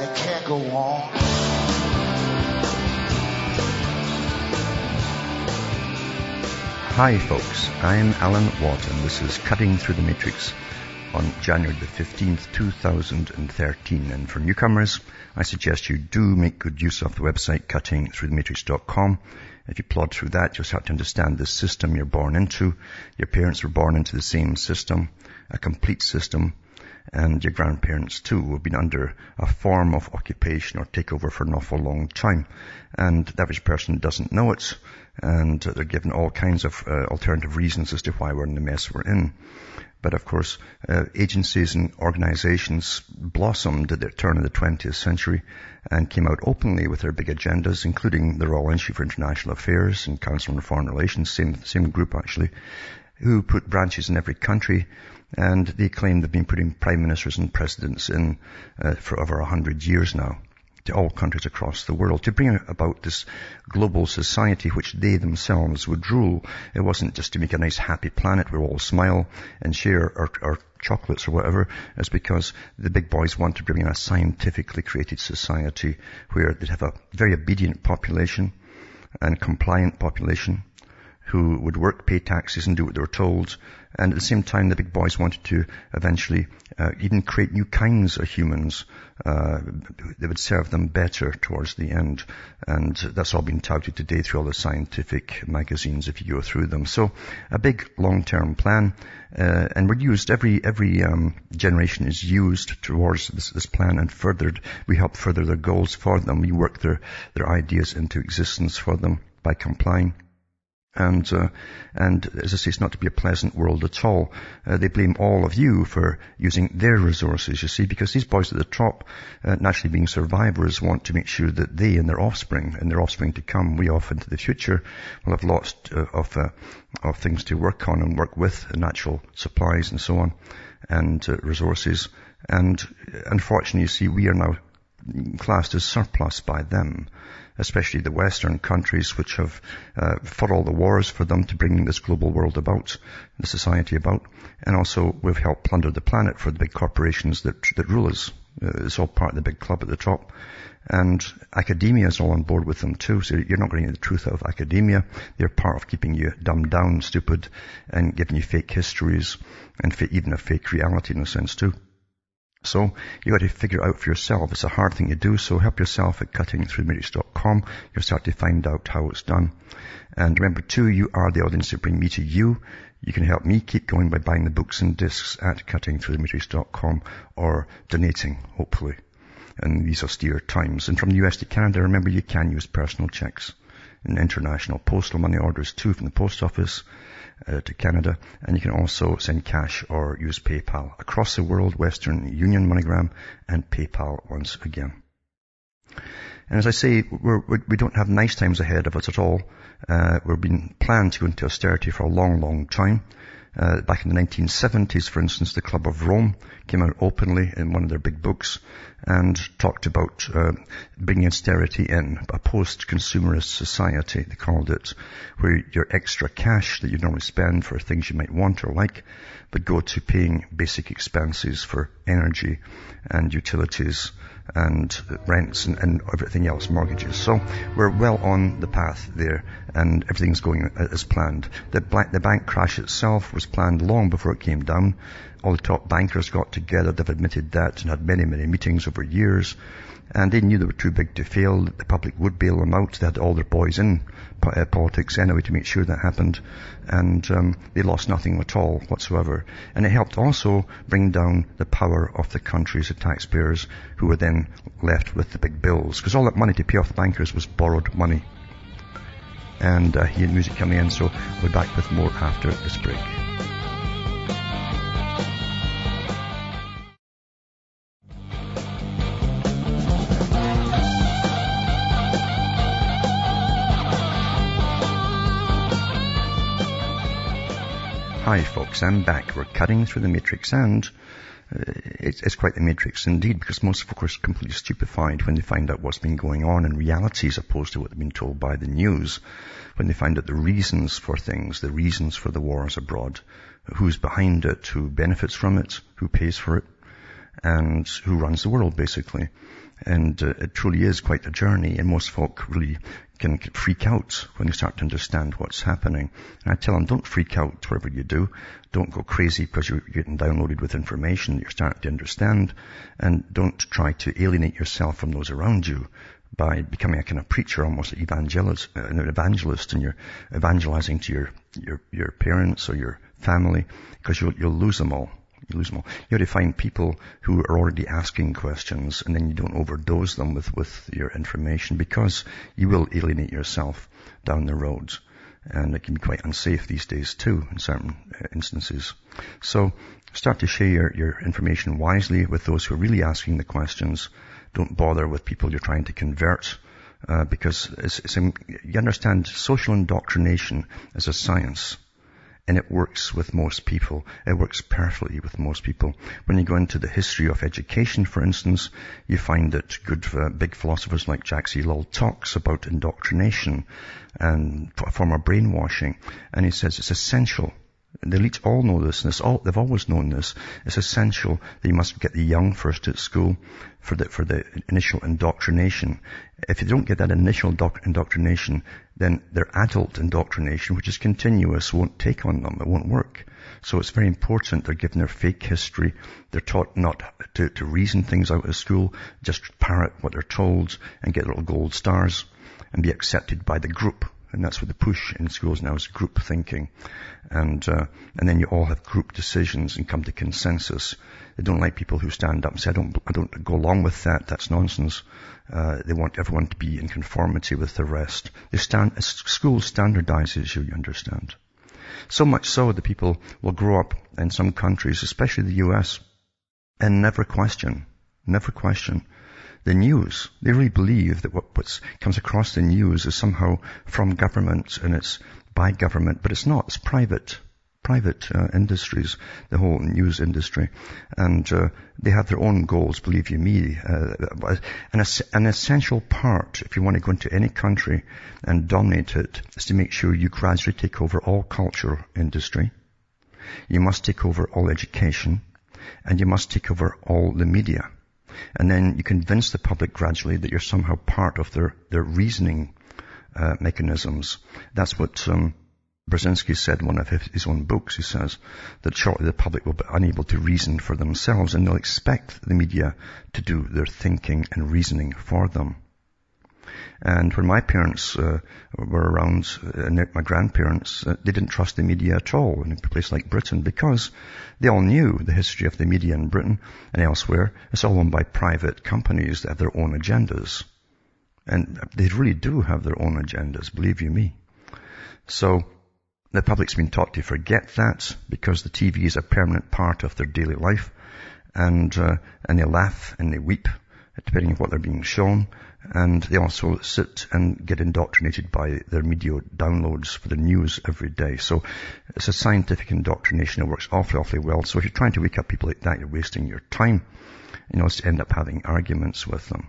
and it can't go on. Hi, folks. I'm Alan Watt, and this is Cutting Through the Matrix on January the 15th, 2013. And for newcomers, I suggest you do make good use of the website cuttingthroughthematrix.com. If you plod through that, you'll start to understand the system you're born into. Your parents were born into the same system, a complete system, and your grandparents too have been under a form of occupation or takeover for an awful long time. And the average person doesn't know it, and they're given all kinds of uh, alternative reasons as to why we're in the mess we're in. But of course, uh, agencies and organizations blossomed at the turn of the 20th century and came out openly with their big agendas, including the Royal Institute for International Affairs and Council on Foreign Relations, same, same group actually, who put branches in every country and they claim they've been putting prime ministers and presidents in uh, for over a hundred years now to all countries across the world to bring about this global society which they themselves would rule. It wasn't just to make a nice happy planet where we all smile and share our, our chocolates or whatever. It's because the big boys want to bring in a scientifically created society where they'd have a very obedient population and compliant population who would work, pay taxes and do what they were told. And at the same time, the big boys wanted to eventually uh, even create new kinds of humans uh, that would serve them better towards the end. And that's all been touted today through all the scientific magazines if you go through them. So a big long-term plan, uh, and we're used every every um, generation is used towards this, this plan and furthered. We help further their goals for them. We work their their ideas into existence for them by complying. And, uh, and as I say, it's not to be a pleasant world at all. Uh, they blame all of you for using their resources, you see, because these boys at the top, uh, naturally being survivors, want to make sure that they and their offspring, and their offspring to come way off into the future, will have lots uh, of, uh, of things to work on and work with, natural supplies and so on, and uh, resources. And unfortunately, you see, we are now classed as surplus by them especially the Western countries which have uh, fought all the wars for them to bring this global world about, the society about, and also we've helped plunder the planet for the big corporations that, that rule us. Uh, it's all part of the big club at the top. And academia is all on board with them too, so you're not getting the truth out of academia. They're part of keeping you dumbed down, stupid, and giving you fake histories, and even a fake reality in a sense too. So you got to figure it out for yourself. It's a hard thing to do, so help yourself at cuttingthroughmatrix.com. You'll start to find out how it's done. And remember too, you are the audience that bring me to you. You can help me keep going by buying the books and discs at cuttingthroughthematrix.com or donating, hopefully, in these austere times. And from the US to Canada, remember you can use personal checks and international postal money orders too from the post office uh, to Canada. And you can also send cash or use PayPal across the world, Western Union, MoneyGram, and PayPal once again. And as I say, we're, we do not have nice times ahead of us at all. Uh, we've been planned to go into austerity for a long, long time. Uh, back in the 1970s, for instance, the Club of Rome came out openly in one of their big books and talked about uh, bringing austerity in, a post-consumerist society, they called it, where your extra cash that you normally spend for things you might want or like would go to paying basic expenses for energy and utilities and rents and, and, everything else, mortgages. So we're well on the path there and everything's going as planned. The, the bank crash itself was planned long before it came down. All the top bankers got together, they've admitted that and had many, many meetings over years. And they knew they were too big to fail. The public would bail them out. They had all their boys in uh, politics anyway to make sure that happened. And um, they lost nothing at all whatsoever. And it helped also bring down the power of the countries, the taxpayers, who were then left with the big bills. Because all that money to pay off the bankers was borrowed money. And uh, he had music coming in, so we'll be back with more after this break. Hi folks, I'm back. We're cutting through the matrix and uh, it's, it's, quite the matrix indeed because most folk are completely stupefied when they find out what's been going on in reality as opposed to what they've been told by the news. When they find out the reasons for things, the reasons for the wars abroad, who's behind it, who benefits from it, who pays for it, and who runs the world basically. And uh, it truly is quite a journey and most folk really can freak out when they start to understand what's happening. And I tell them, don't freak out whatever you do. Don't go crazy because you're getting downloaded with information that you're starting to understand. And don't try to alienate yourself from those around you by becoming a kind of preacher, almost an evangelist, uh, an evangelist, and you're evangelizing to your, your, your parents or your family because you'll, you'll lose them all. You lose them all. You have to find people who are already asking questions and then you don't overdose them with, with your information because you will alienate yourself down the road. And it can be quite unsafe these days too in certain uh, instances. So start to share your, your information wisely with those who are really asking the questions. Don't bother with people you're trying to convert. Uh, because it's, it's, you understand social indoctrination is a science and it works with most people. It works perfectly with most people. When you go into the history of education, for instance, you find that good, uh, big philosophers like Jack C. Talks about indoctrination and a form of brainwashing, and he says it's essential the elites all know this, and all, they've always known this. It's essential that you must get the young first at school for the, for the initial indoctrination. If you don't get that initial doc, indoctrination, then their adult indoctrination, which is continuous, won't take on them. It won't work. So it's very important. They're given their fake history. They're taught not to, to reason things out of school, just parrot what they're told and get little gold stars and be accepted by the group and that's what the push in schools now is group thinking. And, uh, and then you all have group decisions and come to consensus. They don't like people who stand up and say, I don't, I don't go along with that. That's nonsense. Uh, they want everyone to be in conformity with the rest. They stand, school standardizes you, you understand. So much so that people will grow up in some countries, especially the US, and never question, never question the news. They really believe that what comes across the news is somehow from government and it's by government, but it's not. It's private, private uh, industries, the whole news industry, and uh, they have their own goals. Believe you me, uh, an, an essential part, if you want to go into any country and dominate it, is to make sure you gradually take over all culture industry. You must take over all education, and you must take over all the media. And then you convince the public gradually that you're somehow part of their, their reasoning uh, mechanisms. That's what um, Brzezinski said in one of his own books. He says that shortly the public will be unable to reason for themselves and they'll expect the media to do their thinking and reasoning for them. And when my parents uh, were around, uh, my grandparents, uh, they didn't trust the media at all in a place like Britain because they all knew the history of the media in Britain and elsewhere. It's all owned by private companies that have their own agendas. And they really do have their own agendas, believe you me. So the public's been taught to forget that because the TV is a permanent part of their daily life and, uh, and they laugh and they weep depending on what they're being shown and they also sit and get indoctrinated by their media downloads for the news every day. So it's a scientific indoctrination. that works awfully, awfully well. So if you're trying to wake up people like that, you're wasting your time. You know, end up having arguments with them.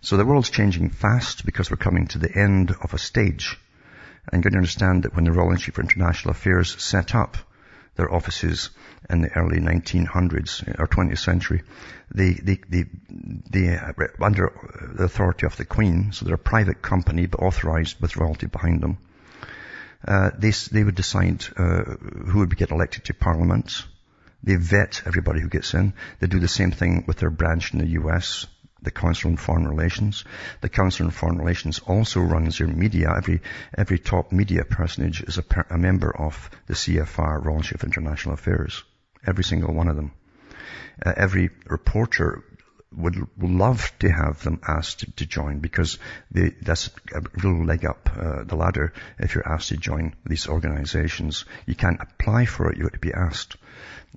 So the world's changing fast because we're coming to the end of a stage. And you're going to understand that when the Royal Institute for International Affairs set up their offices in the early 1900s or 20th century, they, they, they, they uh, under the authority of the Queen, so they're a private company but authorized with royalty behind them. Uh, they, they would decide uh, who would get elected to Parliament. They vet everybody who gets in. They do the same thing with their branch in the US the Council on Foreign Relations. The Council on Foreign Relations also runs your media. Every, every top media personage is a, per, a member of the CFR, Royal Institute of International Affairs. Every single one of them. Uh, every reporter would love to have them asked to, join because they, that's a real leg up uh, the ladder if you're asked to join these organizations. You can't apply for it, you have to be asked.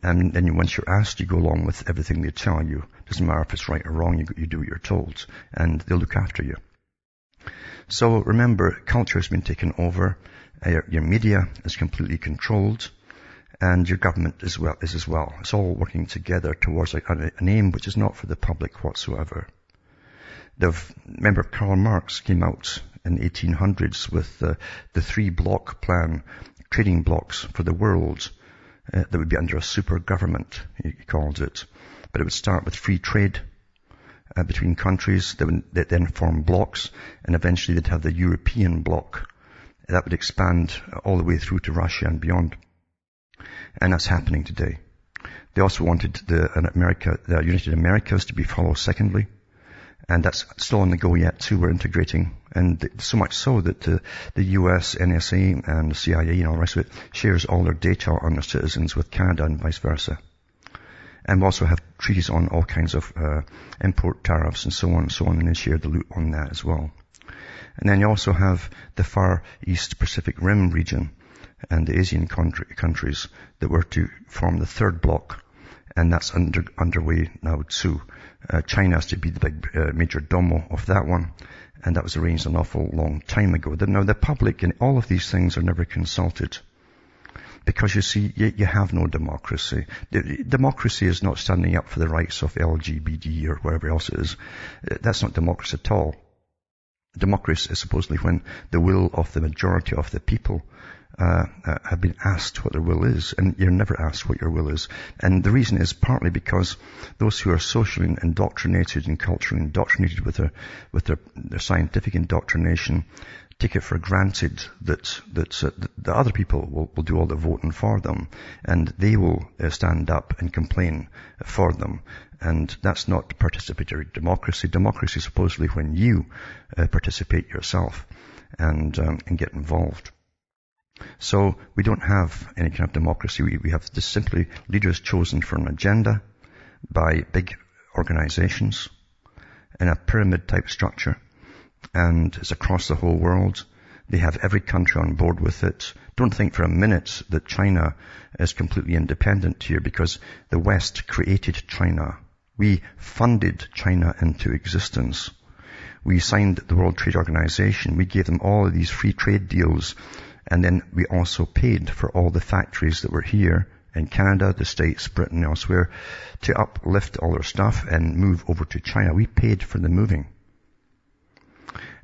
And then once you're asked, you go along with everything they tell you. Doesn't matter if it's right or wrong, you, you do what you're told. And they'll look after you. So remember, culture has been taken over your, media is completely controlled and your government as well, is as well. It's all working together towards a, an aim which is not for the public whatsoever. The member Karl Marx came out in the 1800s with the, the three block plan, trading blocks for the world uh, that would be under a super government, he called it. But it would start with free trade uh, between countries that would that then form blocks, and eventually they'd have the European bloc that would expand all the way through to Russia and beyond. And that's happening today. They also wanted the America, the United Americas to be followed secondly. And that's still on the go yet too. We're integrating. And so much so that uh, the US, NSA and the CIA and all the rest of it shares all their data on their citizens with Canada and vice versa. And we also have treaties on all kinds of uh, import tariffs and so on and so on, and they share the loot on that as well. And then you also have the Far East Pacific Rim region and the Asian country, countries that were to form the third bloc, and that's under, underway now too. Uh, China has to be the big uh, major domo of that one, and that was arranged an awful long time ago. Now the public and all of these things are never consulted. Because you see, you, you have no democracy. Democracy is not standing up for the rights of LGBT or whatever else it is. That's not democracy at all. Democracy is supposedly when the will of the majority of the people uh, uh, have been asked what their will is, and you're never asked what your will is. And the reason is partly because those who are socially indoctrinated and culturally indoctrinated with their with their, their scientific indoctrination take it for granted that that, uh, the other people will, will do all the voting for them, and they will uh, stand up and complain for them. And that's not participatory democracy. Democracy is supposedly when you uh, participate yourself and um, and get involved. So we don't have any kind of democracy. We, we have just simply leaders chosen for an agenda by big organizations in a pyramid type structure and it's across the whole world. They have every country on board with it. Don't think for a minute that China is completely independent here because the West created China. We funded China into existence. We signed the World Trade Organization. We gave them all of these free trade deals. And then we also paid for all the factories that were here in Canada, the States, Britain, elsewhere to uplift all their stuff and move over to China. We paid for the moving.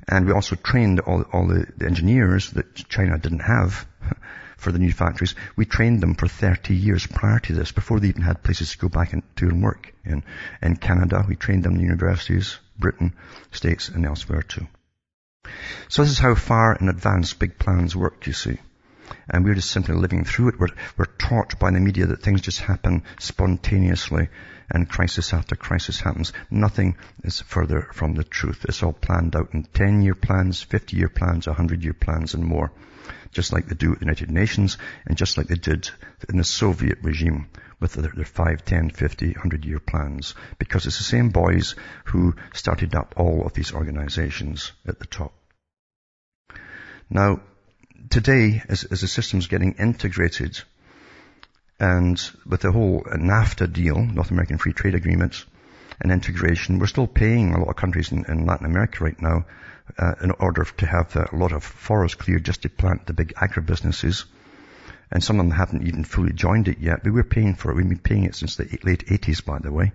And we also trained all, all the, engineers that China didn't have for the new factories. We trained them for 30 years prior to this, before they even had places to go back and do and work in. In Canada, we trained them in universities, Britain, States, and elsewhere too. So this is how far in advance big plans work, you see. And we're just simply living through it. We're, we're taught by the media that things just happen spontaneously and crisis after crisis happens. Nothing is further from the truth. It's all planned out in 10 year plans, 50 year plans, 100 year plans and more. Just like they do at the United Nations and just like they did in the Soviet regime with their, their 5, 10, 50, 100 year plans. Because it's the same boys who started up all of these organizations at the top. Now, today, as, as the system's getting integrated, and with the whole NAFTA deal, North American Free Trade Agreement, and integration, we're still paying a lot of countries in, in Latin America right now uh, in order to have a lot of forests cleared just to plant the big agribusinesses. And some of them haven't even fully joined it yet, but we're paying for it. We've been paying it since the late 80s, by the way,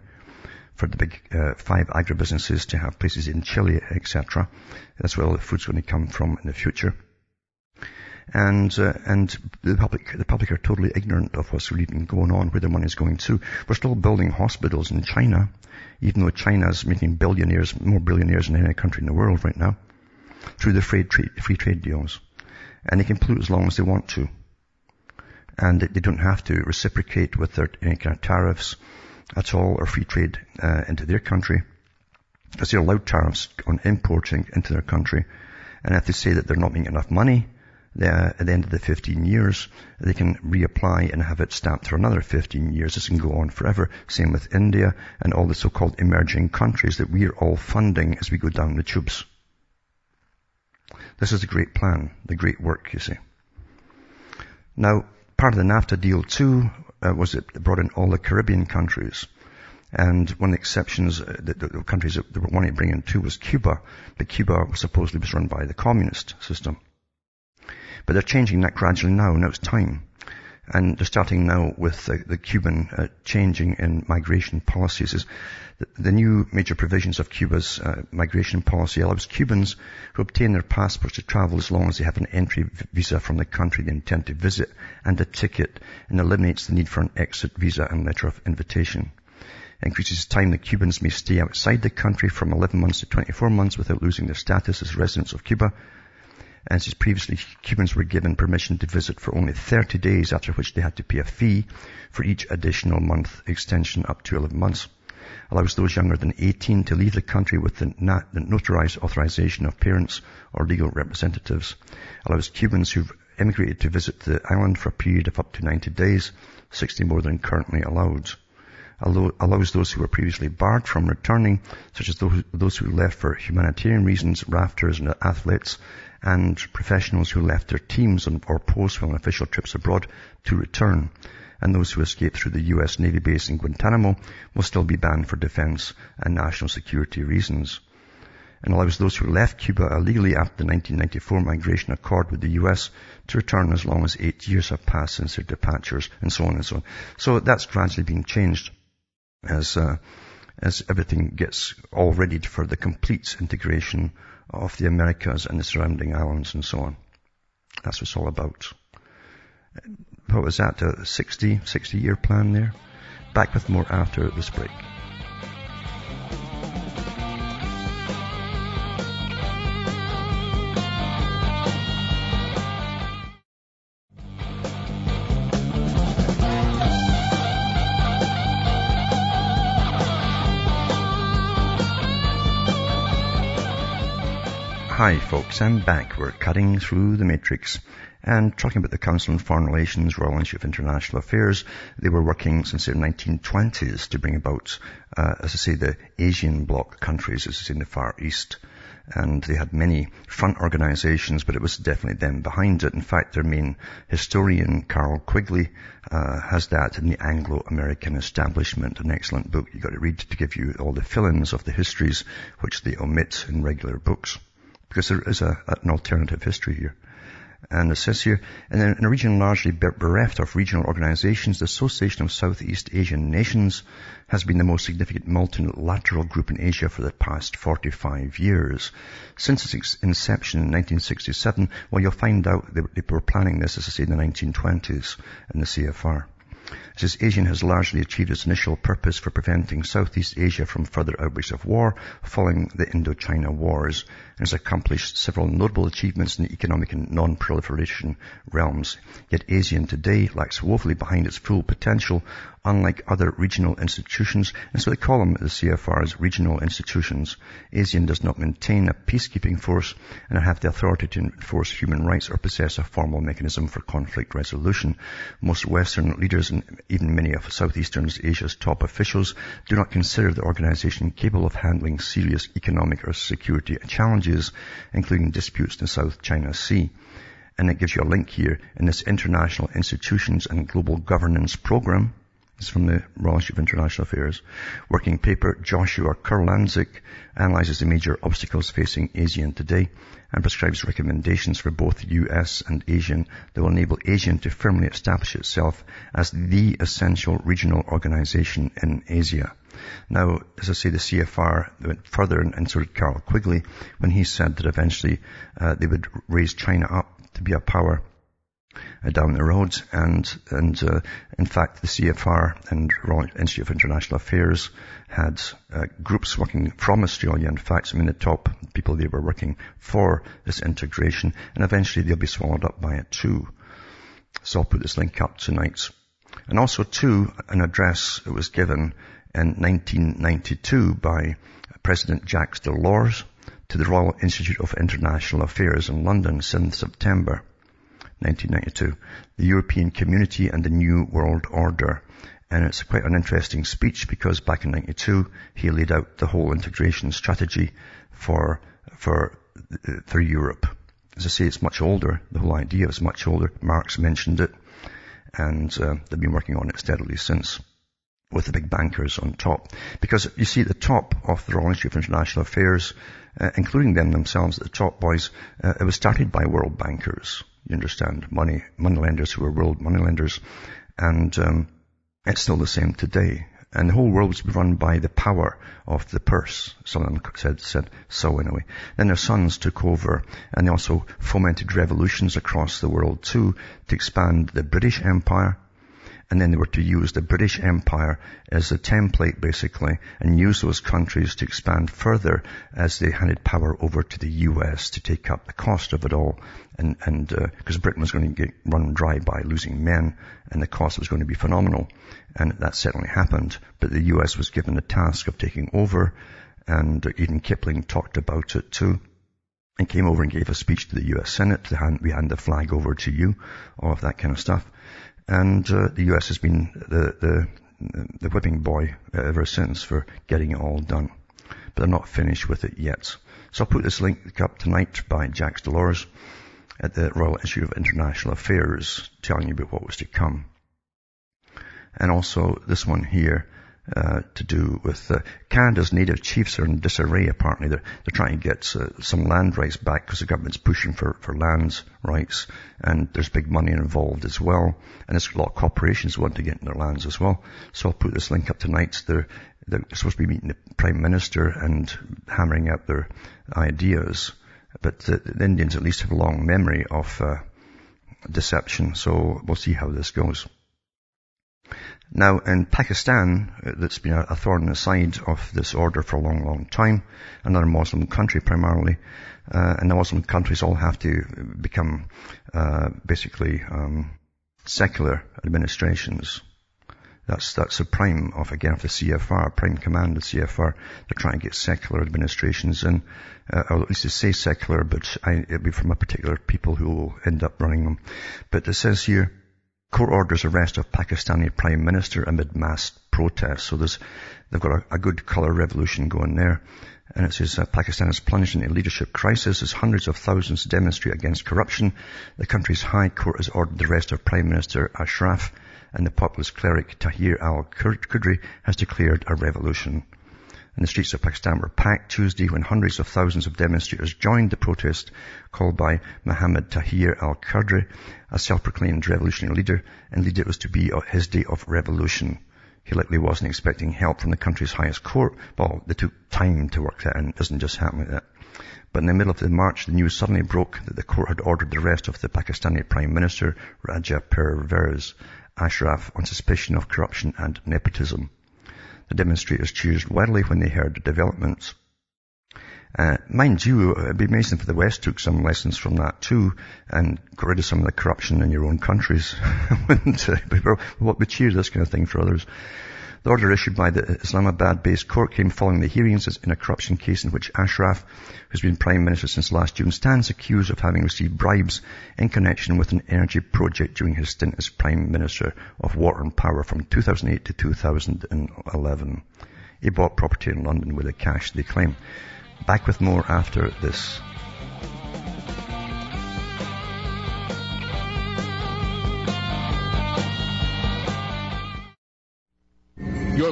for the big uh, five agribusinesses to have places in Chile, etc. That's where all the food's going to come from in the future and uh, and the public the public are totally ignorant of what's really been going on, where their money is going to. We're still building hospitals in China, even though China's making billionaires, more billionaires than any country in the world right now, through the free trade, free trade deals, and they can pollute as long as they want to, and they don't have to reciprocate with their any kind of tariffs at all or free trade uh, into their country, because they're allowed tariffs on importing into their country. And if they say that they're not making enough money, at the end of the 15 years, they can reapply and have it stamped for another 15 years. This can go on forever. Same with India and all the so-called emerging countries that we are all funding as we go down the tubes. This is the great plan, the great work, you see. Now, part of the NAFTA deal too uh, was it brought in all the Caribbean countries. And one of the exceptions, uh, the, the, countries that they were wanting to bring in too was Cuba. But Cuba supposedly was run by the communist system. But they're changing that gradually now. Now it's time. And they're starting now with the, the Cuban uh, changing in migration policies. Is the, the, new major provisions of Cuba's uh, migration policy allows Cubans who obtain their passports to travel as long as they have an entry visa from the country they intend to visit and a ticket and eliminates the need for an exit visa and letter of invitation. Increases time that Cubans may stay outside the country from 11 months to 24 months without losing their status as residents of Cuba as previously, Cubans were given permission to visit for only 30 days, after which they had to pay a fee for each additional month extension up to 11 months. Allows those younger than 18 to leave the country with the, not, the notarized authorization of parents or legal representatives. Allows Cubans who've emigrated to visit the island for a period of up to 90 days, 60 more than currently allowed allows those who were previously barred from returning, such as those who left for humanitarian reasons, rafters and athletes, and professionals who left their teams or posts on official trips abroad to return. And those who escaped through the U.S. Navy base in Guantanamo will still be banned for defense and national security reasons. And allows those who left Cuba illegally after the 1994 migration accord with the U.S. to return as long as eight years have passed since their departures, and so on and so on. So that's gradually being changed as uh, as everything gets all ready for the complete integration of the Americas and the surrounding islands and so on. That's what it's all about. What was that? A 60, 60 year plan there? Back with more after this break. Hi folks, I'm back. We're cutting through the matrix and talking about the Council on Foreign Relations, Royal Institute of International Affairs. They were working since the 1920s to bring about, uh, as I say, the Asian bloc countries, as is in the Far East. And they had many front organizations, but it was definitely them behind it. In fact, their main historian, Carroll Quigley, uh, has that in the Anglo-American Establishment, an excellent book you've got to read to give you all the fill-ins of the histories which they omit in regular books because there is a, an alternative history here. And it says here, and in a region largely bereft of regional organizations, the Association of Southeast Asian Nations has been the most significant multilateral group in Asia for the past 45 years. Since its inception in 1967, well, you'll find out they, they were planning this, as I say, in the 1920s in the CFR. Says ASEAN has largely achieved its initial purpose for preventing Southeast Asia from further outbreaks of war following the Indochina Wars and has accomplished several notable achievements in the economic and non-proliferation realms. Yet ASEAN today lacks woefully behind its full potential unlike other regional institutions, and so they call them the CFRs regional institutions. ASEAN does not maintain a peacekeeping force and have the authority to enforce human rights or possess a formal mechanism for conflict resolution. Most Western leaders and even many of Southeastern Asia's top officials do not consider the organization capable of handling serious economic or security challenges, including disputes in the South China Sea and it gives you a link here in this International Institutions and Global Governance Program, it's from the Royal Institute of International Affairs. Working paper, Joshua Kurlantzick analyzes the major obstacles facing ASEAN today and prescribes recommendations for both US and ASEAN that will enable ASEAN to firmly establish itself as the essential regional organization in Asia. Now, as I say, the CFR went further and did Carroll Quigley when he said that eventually uh, they would raise China up to be a power uh, down the road. And, and uh, in fact, the CFR and Royal Institute of International Affairs had uh, groups working from Australia. In fact, some of the top people they were working for this integration, and eventually they'll be swallowed up by it too. So I'll put this link up tonight. And also too, an address that was given in 1992 by President Jacques Delors to the Royal Institute of International Affairs in London, 7th September. 1992, The European Community and the New World Order. And it's quite an interesting speech because back in 92, he laid out the whole integration strategy for, for, for Europe. As I say, it's much older. The whole idea is much older. Marx mentioned it and uh, they've been working on it steadily since with the big bankers on top. Because you see, at the top of the Royal Institute of International Affairs, uh, including them themselves, the top boys, uh, it was started by world bankers You understand? Money, moneylenders who were world moneylenders. And, um, it's still the same today. And the whole world was run by the power of the purse. Some of them said, said so anyway. Then their sons took over and they also fomented revolutions across the world too to expand the British Empire and then they were to use the British Empire as a template basically and use those countries to expand further as they handed power over to the US to take up the cost of it all and, and, because uh, Britain was going to get run dry by losing men and the cost was going to be phenomenal and that certainly happened but the US was given the task of taking over and even Kipling talked about it too and came over and gave a speech to the US Senate. To hand, we hand the flag over to you, all of that kind of stuff. And uh, the US has been the, the, the whipping boy ever since for getting it all done. But they're not finished with it yet. So I'll put this link up tonight by Jacques Delors at the Royal Institute of International Affairs telling you about what was to come. And also this one here uh, to do with uh, Canada's native chiefs are in disarray. Apparently, they're they're trying to get uh, some land rights back because the government's pushing for for land rights, and there's big money involved as well. And there's a lot of corporations want to get in their lands as well. So I'll put this link up tonight. They're they're supposed to be meeting the prime minister and hammering out their ideas, but the, the Indians at least have a long memory of uh, deception. So we'll see how this goes. Now, in Pakistan, uh, that's been a thorn in the side of this order for a long, long time, another Muslim country primarily, uh, and the Muslim countries all have to become uh, basically um, secular administrations. That's that's the prime of again of the CFR, prime command of the CFR. They're trying to get secular administrations in, uh, or at least say secular, but it'll be from a particular people who will end up running them. But it says here Court orders arrest of Pakistani Prime Minister amid mass protests. So there's, they've got a, a good colour revolution going there. And it says uh, Pakistan is plunged into a leadership crisis as hundreds of thousands demonstrate against corruption. The country's high court has ordered the arrest of Prime Minister Ashraf and the populist cleric Tahir al-Qadri has declared a revolution and the streets of Pakistan were packed Tuesday when hundreds of thousands of demonstrators joined the protest called by Muhammad Tahir al-Qadri, a self-proclaimed revolutionary leader, and indeed it was to be his day of revolution. He likely wasn't expecting help from the country's highest court. Well, they took time to work that in. It doesn't just happen like that. But in the middle of the march, the news suddenly broke that the court had ordered the arrest of the Pakistani Prime Minister, Raja Pervez Ashraf, on suspicion of corruption and nepotism. The demonstrators cheered wildly when they heard the developments. Uh, mind you, it'd be amazing if the West took some lessons from that too and got rid of some of the corruption in your own countries. Wouldn't uh, What would cheer this kind of thing for others? The order issued by the Islamabad-based court came following the hearings in a corruption case in which Ashraf, who's been Prime Minister since last June, stands accused of having received bribes in connection with an energy project during his stint as Prime Minister of Water and Power from 2008 to 2011. He bought property in London with the cash they claim. Back with more after this.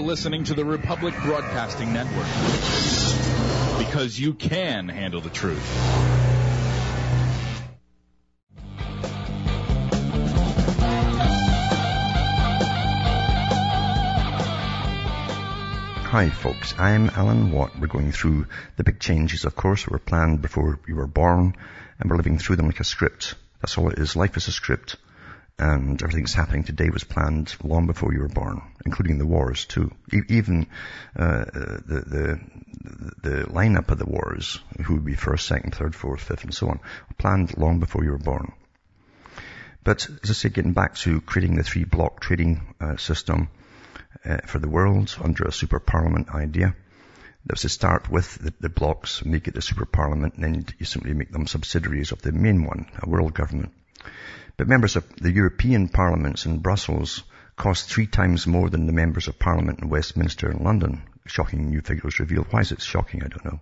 Listening to the Republic Broadcasting Network. Because you can handle the truth. Hi folks, I'm Alan Watt. We're going through the big changes, of course, were planned before you were born, and we're living through them like a script. That's all it is. Life is a script and everything that's happening today was planned long before you were born, including the wars too. even uh, the, the the lineup of the wars, who would be first, second, third, fourth, fifth, and so on, planned long before you were born. But as I say, getting back to creating the three block trading uh, system uh, for the world under a super parliament idea. That was to start with the, the blocks, make it the super parliament, and then you simply make them subsidiaries of the main one, a world government. But members of the European parliaments in Brussels cost three times more than the members of parliament in Westminster and London. Shocking new figures revealed. Why is it shocking? I don't know.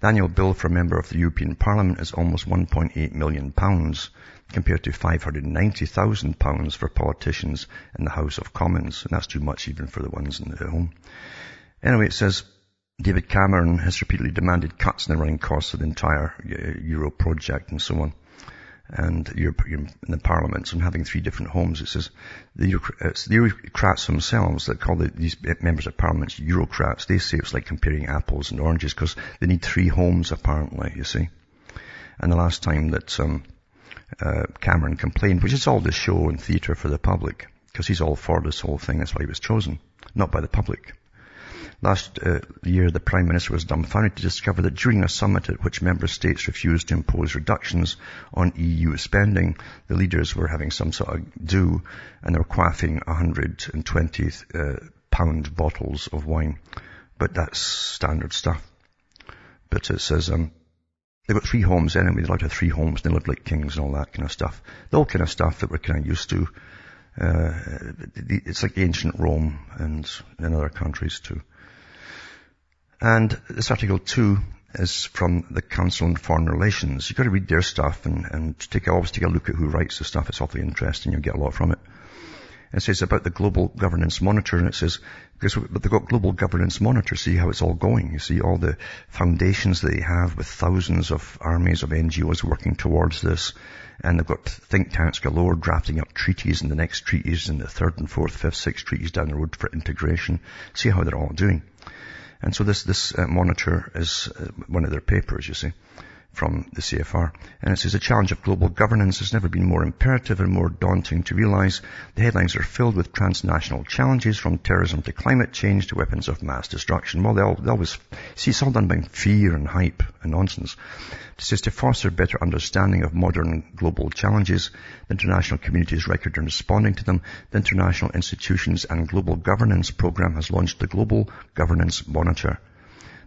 The annual bill for a member of the European Parliament is almost 1.8 million pounds compared to 590,000 pounds for politicians in the House of Commons. And that's too much even for the ones in the home. Anyway, it says David Cameron has repeatedly demanded cuts in the running costs of the entire uh, Euro project and so on. And European in the parliaments and having three different homes. It says the, it's the Eurocrats themselves that call the, these members of parliament Eurocrats. They say it's like comparing apples and oranges because they need three homes apparently, you see. And the last time that um, uh, Cameron complained, which is all the show and theatre for the public, because he's all for this whole thing. That's why he was chosen, not by the public. Last uh, year, the Prime Minister was dumbfounded to discover that during a summit at which member states refused to impose reductions on EU spending, the leaders were having some sort of do, and they were quaffing 120 uh, pound bottles of wine. But that's standard stuff. But it says, um, they've got three homes anyway. They like to have three homes. And they live like kings and all that kind of stuff. The all kind of stuff that we're kind of used to. Uh, it's like ancient Rome and in other countries too. And this article too is from the Council on Foreign Relations. You've got to read their stuff and, and take, always take a look at who writes the stuff. It's awfully interesting. You'll get a lot from it. It says about the Global Governance Monitor, and it says, because but they've got Global Governance Monitor, see how it's all going. You see all the foundations they have with thousands of armies of NGOs working towards this. And they've got think tanks galore drafting up treaties and the next treaties and the third and fourth, fifth, sixth treaties down the road for integration. See how they're all doing. And so this, this uh, monitor is uh, one of their papers, you see from the CFR. And it says the challenge of global governance has never been more imperative and more daunting to realize. The headlines are filled with transnational challenges from terrorism to climate change to weapons of mass destruction. Well, they, they always, see, it's all done by fear and hype and nonsense. It says to foster better understanding of modern global challenges, the international community's record in responding to them, the International Institutions and Global Governance Program has launched the Global Governance Monitor.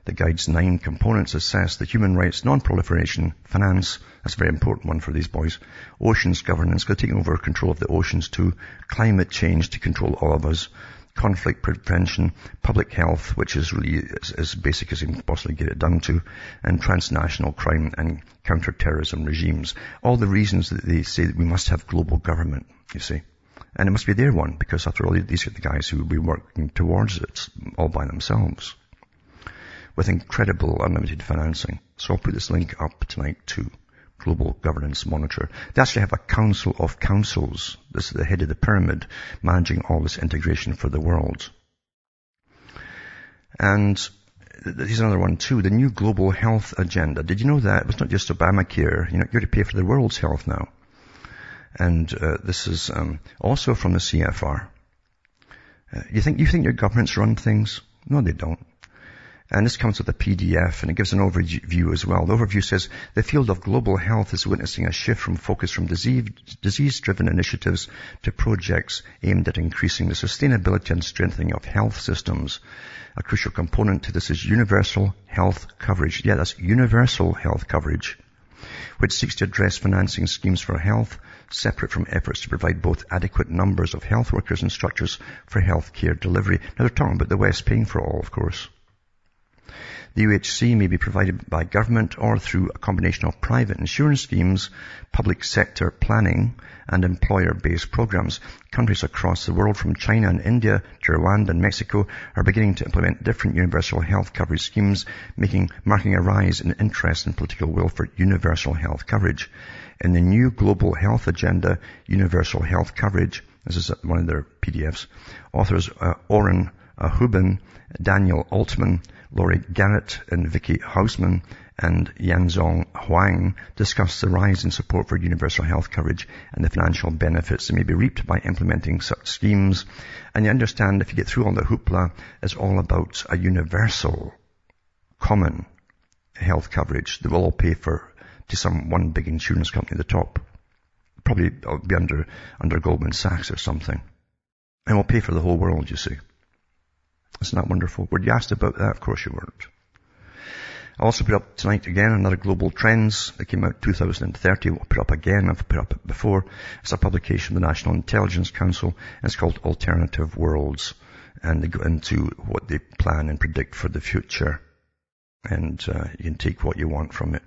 The guide's nine components assess the human rights, non-proliferation, finance, that's a very important one for these boys, oceans governance, taking over control of the oceans too, climate change to control all of us, conflict prevention, public health, which is really as, as basic as you can possibly get it done to, and transnational crime and counter-terrorism regimes. All the reasons that they say that we must have global government, you see. And it must be their one, because after all, these are the guys who will be working towards it all by themselves with incredible unlimited financing. So I'll put this link up tonight too. Global Governance Monitor. They actually have a council of councils. This is the head of the pyramid managing all this integration for the world. And here's another one too. The new global health agenda. Did you know that? It was not just Obamacare. You know, you're to pay for the world's health now. And uh, this is um, also from the CFR. Uh, you think you think your governments run things? No, they don't. And this comes with a PDF and it gives an overview as well. The overview says the field of global health is witnessing a shift from focus from disease-driven initiatives to projects aimed at increasing the sustainability and strengthening of health systems. A crucial component to this is universal health coverage. Yeah, that's universal health coverage, which seeks to address financing schemes for health, separate from efforts to provide both adequate numbers of health workers and structures for health care delivery. Now they're talking about the West paying for all, of course. The UHC may be provided by government or through a combination of private insurance schemes, public sector planning, and employer-based programs. Countries across the world from China and India to Rwanda and Mexico are beginning to implement different universal health coverage schemes, making, marking a rise in interest and political will for universal health coverage. In the new global health agenda, universal health coverage, this is one of their PDFs, authors uh, Oren Hubin, Daniel Altman, Laurie Garrett and Vicky Hausman and Yanzhong Huang discussed the rise in support for universal health coverage and the financial benefits that may be reaped by implementing such schemes. And you understand if you get through all the hoopla, it's all about a universal, common health coverage that will all pay for to some one big insurance company at the top. Probably uh, be under, under Goldman Sachs or something. And will pay for the whole world, you see. Isn't that wonderful? Were you asked about that? Of course you weren't. I also put up tonight again another global trends that came out 2030. We'll put up again. I've put up before. It's a publication of the National Intelligence Council. It's called Alternative Worlds. And they go into what they plan and predict for the future. And uh, you can take what you want from it.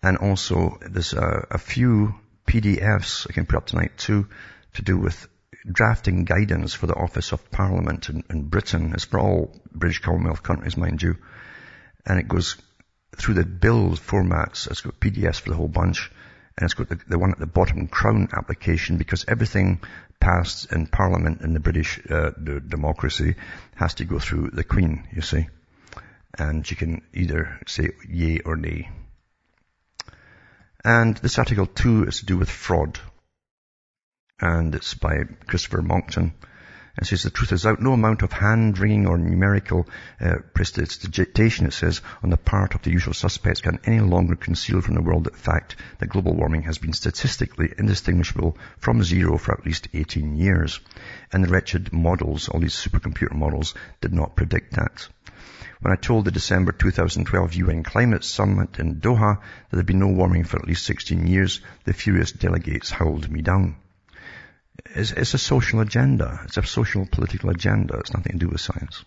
And also there's a, a few PDFs I can put up tonight too to do with drafting guidance for the Office of Parliament in, in Britain. It's for all British Commonwealth countries, mind you. And it goes through the bill formats. It's got PDFs for the whole bunch. and it's got the, the one at the bottom, Crown application, because everything passed in Parliament in the British uh, the democracy has to go through the Queen, you see. And she can either say yay or nay. And this article too is to do with fraud. And it's by Christopher Monckton and says the truth is out. No amount of hand-wringing or numerical uh, prestidigitation, it says, on the part of the usual suspects can any longer conceal from the world the fact that global warming has been statistically indistinguishable from zero for at least 18 years. And the wretched models, all these supercomputer models, did not predict that. When I told the December 2012 UN Climate Summit in Doha that there'd be no warming for at least 16 years, the furious delegates howled me down. It's, a social agenda. It's a social political agenda. It's nothing to do with science.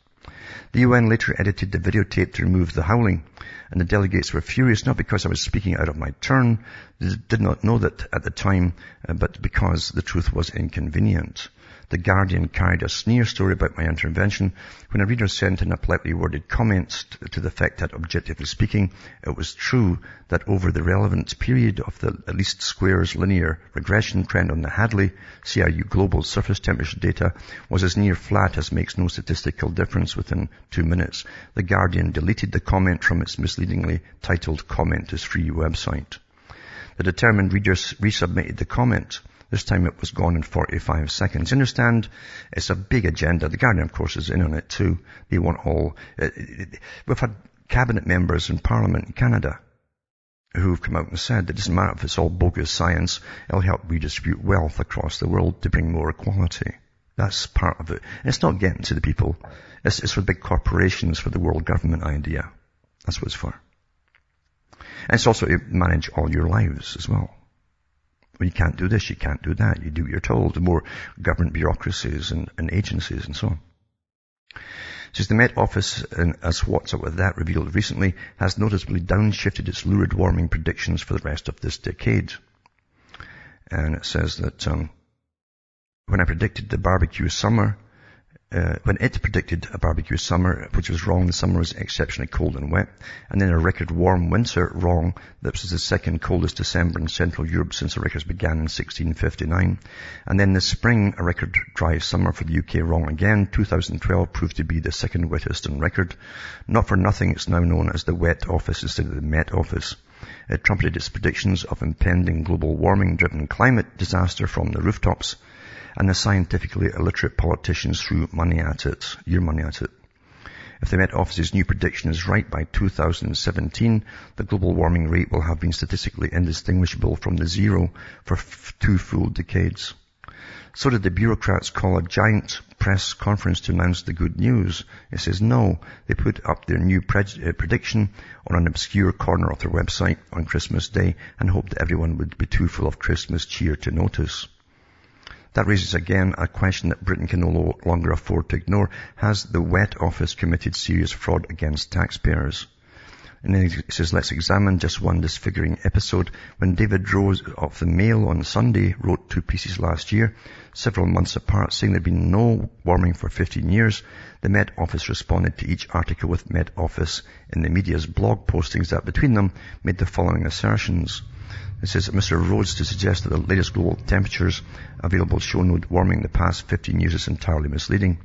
The UN later edited the videotape to remove the howling, and the delegates were furious not because I was speaking out of my turn, they did not know that at the time, uh, but because the truth was inconvenient. The Guardian carried a sneer story about my intervention when a reader sent in a politely worded comment to the effect that, objectively speaking, it was true that over the relevant period of the at least squares linear regression trend on the Hadley CRU global surface temperature data was as near flat as makes no statistical difference within two minutes. The Guardian deleted the comment from its misleadingly titled comment is free website. The determined readers resubmitted the comment. This time it was gone in 45 seconds. You understand? It's a big agenda. The Guardian, of course, is in on it too. They want all, uh, we've had cabinet members in Parliament in Canada who've come out and said that it doesn't matter if it's all bogus science, it'll help redistribute wealth across the world to bring more equality. That's part of it. And it's not getting to the people. It's, it's for big corporations, for the world government idea. That's what it's for. And it's also to manage all your lives as well. Well, you can't do this, you can't do that, you do what you're told, the more government bureaucracies and, and agencies and so on. Says the Met Office, and as Watts Up With That revealed recently, has noticeably downshifted its lurid warming predictions for the rest of this decade. And it says that um, when I predicted the barbecue summer, uh, when it predicted a barbecue summer, which was wrong, the summer was exceptionally cold and wet, and then a record warm winter, wrong, that was the second coldest December in Central Europe since the records began in 1659. And then the spring, a record dry summer for the UK, wrong again. 2012 proved to be the second wettest on record. Not for nothing, it's now known as the Wet Office instead of the Met Office. It trumpeted its predictions of impending global warming driven climate disaster from the rooftops and the scientifically illiterate politicians threw money at it, your money at it. If the Met Office's new prediction is right by 2017, the global warming rate will have been statistically indistinguishable from the zero for f- two full decades. So did the bureaucrats call a giant press conference to announce the good news? It says no. They put up their new uh, prediction on an obscure corner of their website on Christmas Day and hoped that everyone would be too full of Christmas cheer to notice. That raises again a question that Britain can no longer afford to ignore. Has the Wet Office committed serious fraud against taxpayers? And then he says, let's examine just one disfiguring episode. When David Rose of the Mail on Sunday wrote two pieces last year, several months apart, saying there'd been no warming for 15 years, the Met Office responded to each article with Met Office in the media's blog postings that between them made the following assertions. It says that Mr. Rose to suggest that the latest global temperatures available show no warming in the past 15 years is entirely misleading.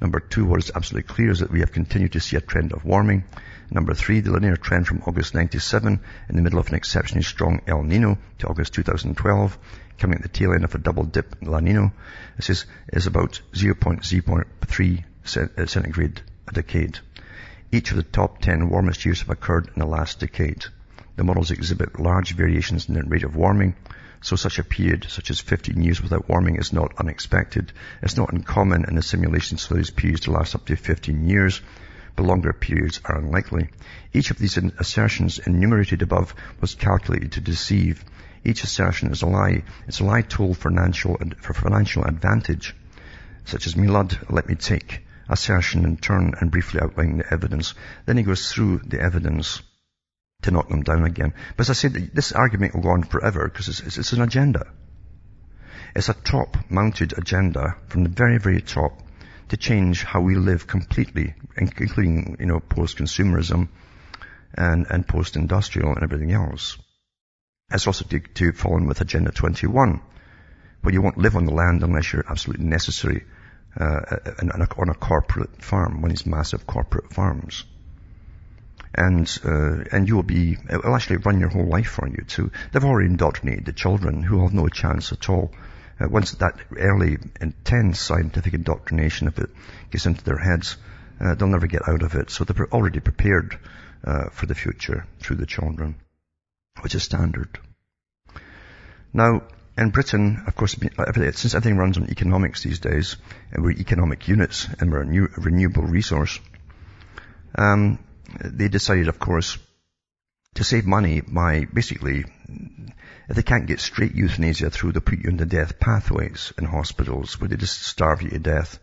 Number two, what is absolutely clear is that we have continued to see a trend of warming. Number three, the linear trend from August 97 in the middle of an exceptionally strong El Nino to August 2012, coming at the tail end of a double dip La Nino, it says, is about 0.0.3 uh, centigrade a decade. Each of the top 10 warmest years have occurred in the last decade. The models exhibit large variations in the rate of warming, so such a period, such as 15 years without warming, is not unexpected. It's not uncommon in the simulations for these periods to last up to 15 years, but longer periods are unlikely. Each of these assertions enumerated above was calculated to deceive. Each assertion is a lie. It's a lie told for financial advantage, such as Milad, let me take assertion in turn and briefly outline the evidence. Then he goes through the evidence to knock them down again. But as I said, this argument will go on forever because it's, it's, it's an agenda. It's a top-mounted agenda from the very, very top to change how we live completely, including, you know, post-consumerism and, and post-industrial and everything else. It's also to, to fall in with Agenda 21, where you won't live on the land unless you're absolutely necessary uh, on a corporate farm, one of these massive corporate farms. And, uh, and you will be, it will actually run your whole life for you too. They've already indoctrinated the children who have no chance at all. Uh, once that early, intense scientific indoctrination, if it gets into their heads, uh, they'll never get out of it. So they're already prepared uh, for the future through the children, which is standard. Now, in Britain, of course, since everything runs on economics these days, and we're economic units and we're a, new, renewable resource, um, they decided, of course, to save money by basically, if they can't get straight euthanasia through, they put you into death pathways in hospitals where they just starve you to death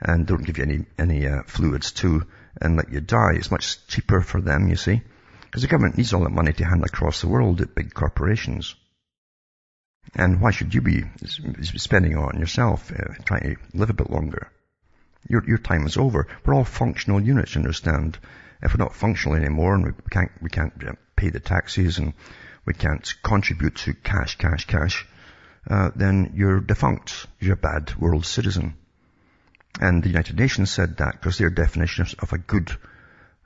and don't give you any, any uh, fluids too and let you die. It's much cheaper for them, you see. Because the government needs all that money to hand across the world at big corporations. And why should you be spending on yourself, uh, trying to live a bit longer? Your, your time is over. We're all functional units, understand. If we're not functional anymore and we can't, we can't pay the taxes and we can't contribute to cash, cash, cash, uh, then you're defunct. You're a bad world citizen. And the United Nations said that because their definition of a good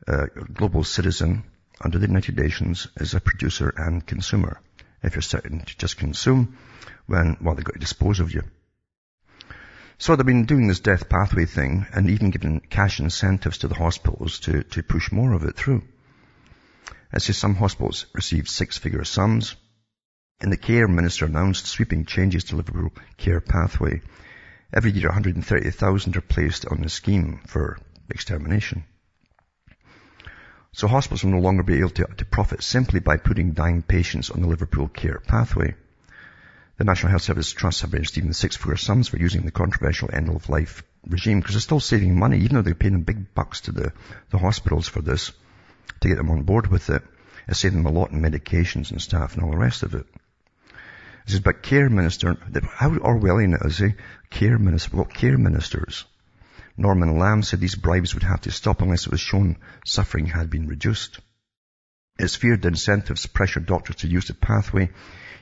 uh, global citizen under the United Nations is a producer and consumer. If you're certain to just consume, when, well, they've got to dispose of you. So they've been doing this death pathway thing and even giving cash incentives to the hospitals to, to push more of it through. As says some hospitals received six-figure sums, and the care minister announced sweeping changes to Liverpool care pathway. Every year 130,000 are placed on the scheme for extermination. So hospitals will no longer be able to, to profit simply by putting dying patients on the Liverpool care pathway. The National Health Service Trust have been receiving six-figure sums for using the controversial end-of-life regime because they're still saving money, even though they're paying big bucks to the, the hospitals for this to get them on board with it. It's saving them a lot in medications and staff and all the rest of it. This is but care minister, how Orwellian is he? Care minister, what care ministers? Norman Lamb said these bribes would have to stop unless it was shown suffering had been reduced. It's feared the incentives pressure doctors to use the pathway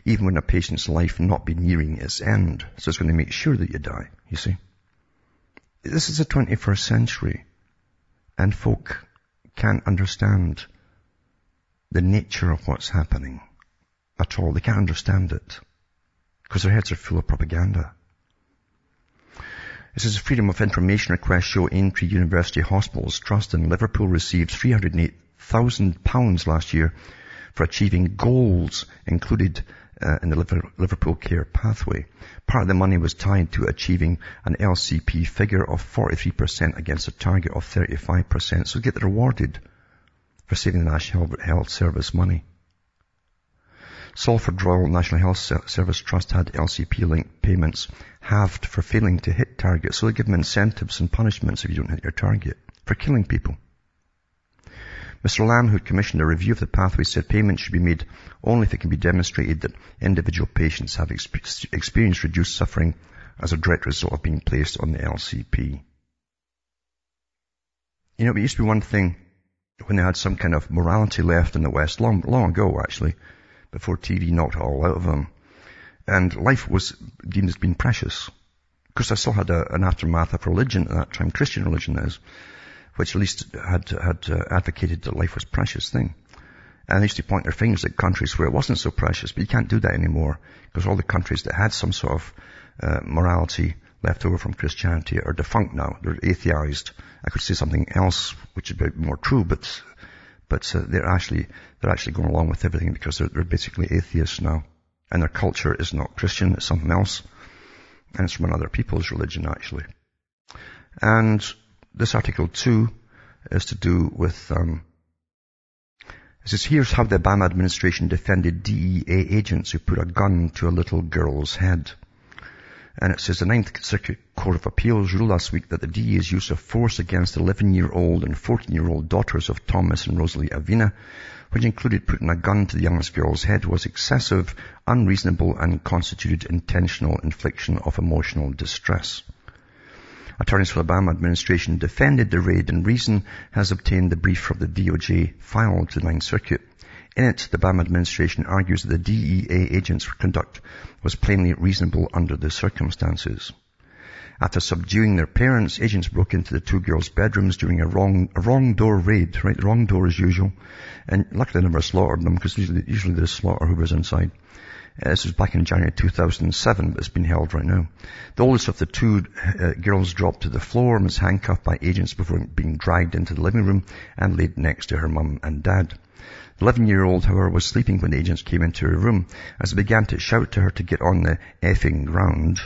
even when a patient's life not be nearing its end. So it's going to make sure that you die, you see. This is the 21st century and folk can't understand the nature of what's happening at all. They can't understand it because their heads are full of propaganda. This is a Freedom of Information request show Aintree University Hospitals Trust in Liverpool received £308,000 last year for achieving goals included uh, in the Liverpool Care Pathway. Part of the money was tied to achieving an LCP figure of 43% against a target of 35%. So get rewarded for saving the National Health Service money. Salford Royal National Health Service Trust had LCP-linked payments halved for failing to hit targets. So they give them incentives and punishments if you don't hit your target for killing people. Mr. Lamb, who commissioned a review of the pathway, said payment should be made only if it can be demonstrated that individual patients have experienced reduced suffering as a direct result of being placed on the LCP. You know, it used to be one thing when they had some kind of morality left in the West, long, long ago actually, before TV knocked it all out of them. And life was deemed as being precious. Because I still had a, an aftermath of religion at that time, Christian religion is which at least had, had uh, advocated that life was a precious thing. And they used to point their fingers at countries where it wasn't so precious, but you can't do that anymore because all the countries that had some sort of uh, morality left over from Christianity are defunct now. They're atheized. I could say something else which is more true, but but uh, they're actually they're actually going along with everything because they're, they're basically atheists now, and their culture is not Christian; it's something else, and it's from another people's religion actually. And this article too is to do with, um, it says, here's how the Obama administration defended DEA agents who put a gun to a little girl's head. And it says the Ninth Circuit Court of Appeals ruled last week that the DEA's use of force against 11-year-old and 14-year-old daughters of Thomas and Rosalie Avina, which included putting a gun to the youngest girl's head, was excessive, unreasonable, and constituted intentional infliction of emotional distress. Attorneys for the Obama administration defended the raid and reason has obtained the brief from the DOJ filed to the Ninth Circuit. In it, the Obama administration argues that the DEA agents' conduct was plainly reasonable under the circumstances. After subduing their parents, agents broke into the two girls' bedrooms during a wrong, a wrong door raid, right? The wrong door as usual. And luckily they never slaughtered them because usually, usually they slaughter whoever's inside. Uh, this was back in January 2007, but it's been held right now. The oldest of the two uh, girls dropped to the floor and was handcuffed by agents before being dragged into the living room and laid next to her mum and dad. The 11-year-old, however, was sleeping when the agents came into her room. As they began to shout to her to get on the effing ground,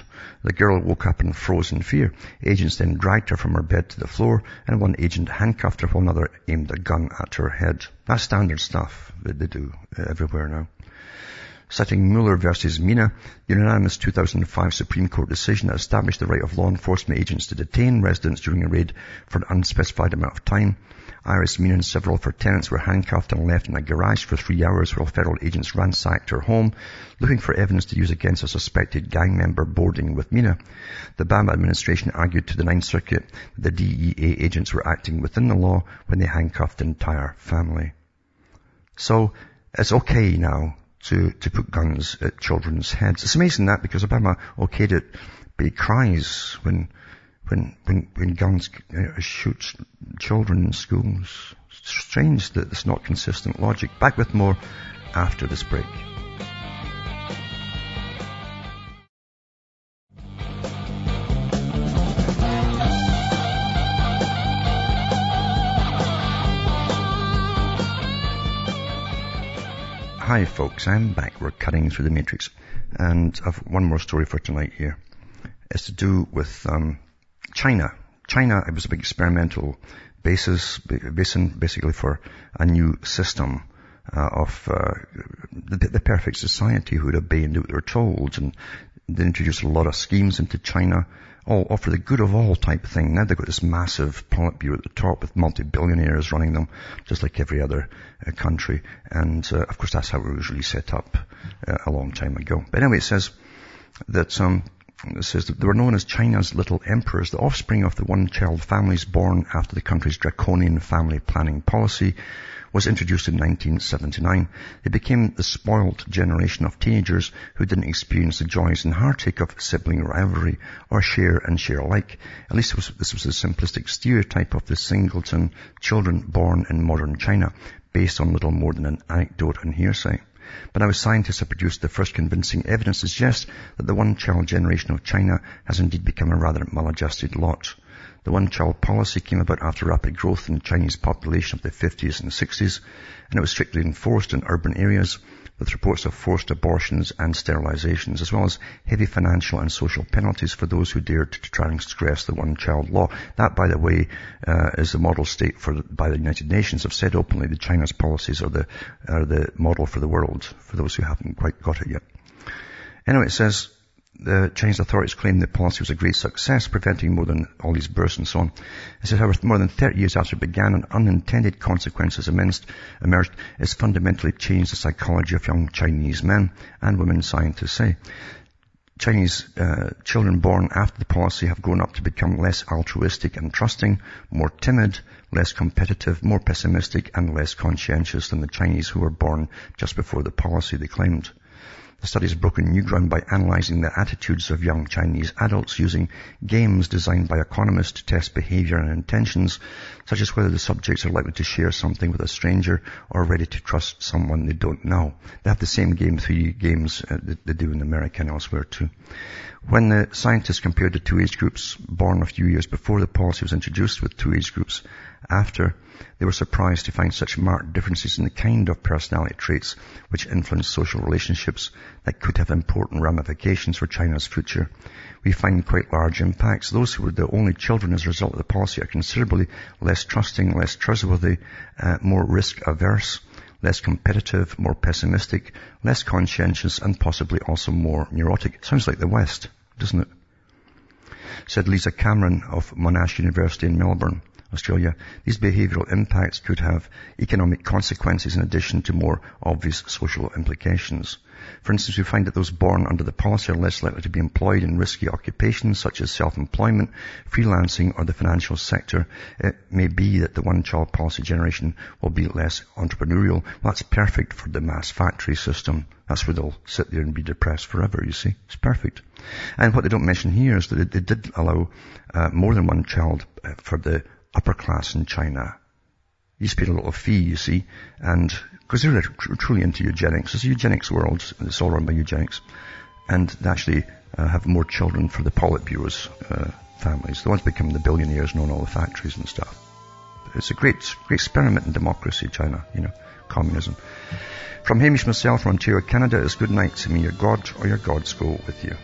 the girl woke up in fear. Agents then dragged her from her bed to the floor, and one agent handcuffed her while another aimed a gun at her head. That's standard stuff that they do uh, everywhere now. Citing Muehler versus Mena, the unanimous 2005 Supreme Court decision that established the right of law enforcement agents to detain residents during a raid for an unspecified amount of time Iris Mena and several of her tenants were handcuffed and left in a garage for three hours while federal agents ransacked her home, looking for evidence to use against a suspected gang member boarding with Mena. The Obama administration argued to the Ninth Circuit that the DEA agents were acting within the law when they handcuffed the entire family. So, it's okay now to, to put guns at children's heads. It's amazing that because Obama okayed it, but he cries when when, when, when guns uh, shoot children in schools. Strange that it's not consistent logic. Back with more after this break. Hi folks, I'm back. We're cutting through the matrix. And I've one more story for tonight here. It's to do with um, China. China, it was a big experimental basis, basin basically for a new system uh, of uh, the, the, perfect society who would obey and do what they were told. And they introduced a lot of schemes into China, all, all for the good of all type thing. Now they've got this massive Politburo at the top with multi-billionaires running them, just like every other uh, country. And uh, of course that's how it was really set up uh, a long time ago. But anyway, it says that um, it says that they were known as China's little emperors, the offspring of the one-child families born after the country's draconian family planning policy was introduced in 1979. They became the spoiled generation of teenagers who didn't experience the joys and heartache of sibling rivalry or share and share alike. At least was, this was a simplistic stereotype of the singleton children born in modern China, based on little more than an anecdote and hearsay. But now scientists have produced the first convincing evidence to suggest that the one-child generation of China has indeed become a rather maladjusted lot. The one-child policy came about after rapid growth in the Chinese population of the 50s and 60s, and it was strictly enforced in urban areas with reports of forced abortions and sterilizations, as well as heavy financial and social penalties for those who dared to transgress the one-child law. That, by the way, uh, is the model state for, by the United Nations. Have said openly that China's policies are the, are the model for the world, for those who haven't quite got it yet. Anyway, it says, the Chinese authorities claim the policy was a great success, preventing more than all these births and so on. It says, however, more than 30 years after it began and unintended consequences emerged, it's fundamentally changed the psychology of young Chinese men and women, scientists say. Chinese uh, children born after the policy have grown up to become less altruistic and trusting, more timid, less competitive, more pessimistic, and less conscientious than the Chinese who were born just before the policy, they claimed. The study has broken new ground by analyzing the attitudes of young Chinese adults using games designed by economists to test behavior and intentions, such as whether the subjects are likely to share something with a stranger or ready to trust someone they don't know. They have the same game theory games uh, that they do in America and elsewhere too. When the scientists compared the two age groups born a few years before the policy was introduced with two age groups after, they were surprised to find such marked differences in the kind of personality traits which influence social relationships that could have important ramifications for China's future. We find quite large impacts. Those who were the only children as a result of the policy are considerably less trusting, less trustworthy, uh, more risk averse, less competitive, more pessimistic, less conscientious, and possibly also more neurotic. Sounds like the West, doesn't it? Said Lisa Cameron of Monash University in Melbourne Australia, these behavioural impacts could have economic consequences in addition to more obvious social implications. For instance, we find that those born under the policy are less likely to be employed in risky occupations such as self-employment, freelancing, or the financial sector. It may be that the one-child policy generation will be less entrepreneurial. Well, that's perfect for the mass factory system. That's where they'll sit there and be depressed forever, you see. It's perfect. And what they don't mention here is that they did allow uh, more than one child uh, for the upper class in China. Just paid a lot of fee, you see, and because they're truly into eugenics. It's a eugenics world. and It's all run by eugenics. And they actually uh, have more children for the Politburo's uh, families. The ones becoming the billionaires and own all the factories and stuff. It's a great, great experiment in democracy, China, you know, communism. From Hamish myself from Ontario, Canada, it's good night to me. Your God or your gods go with you.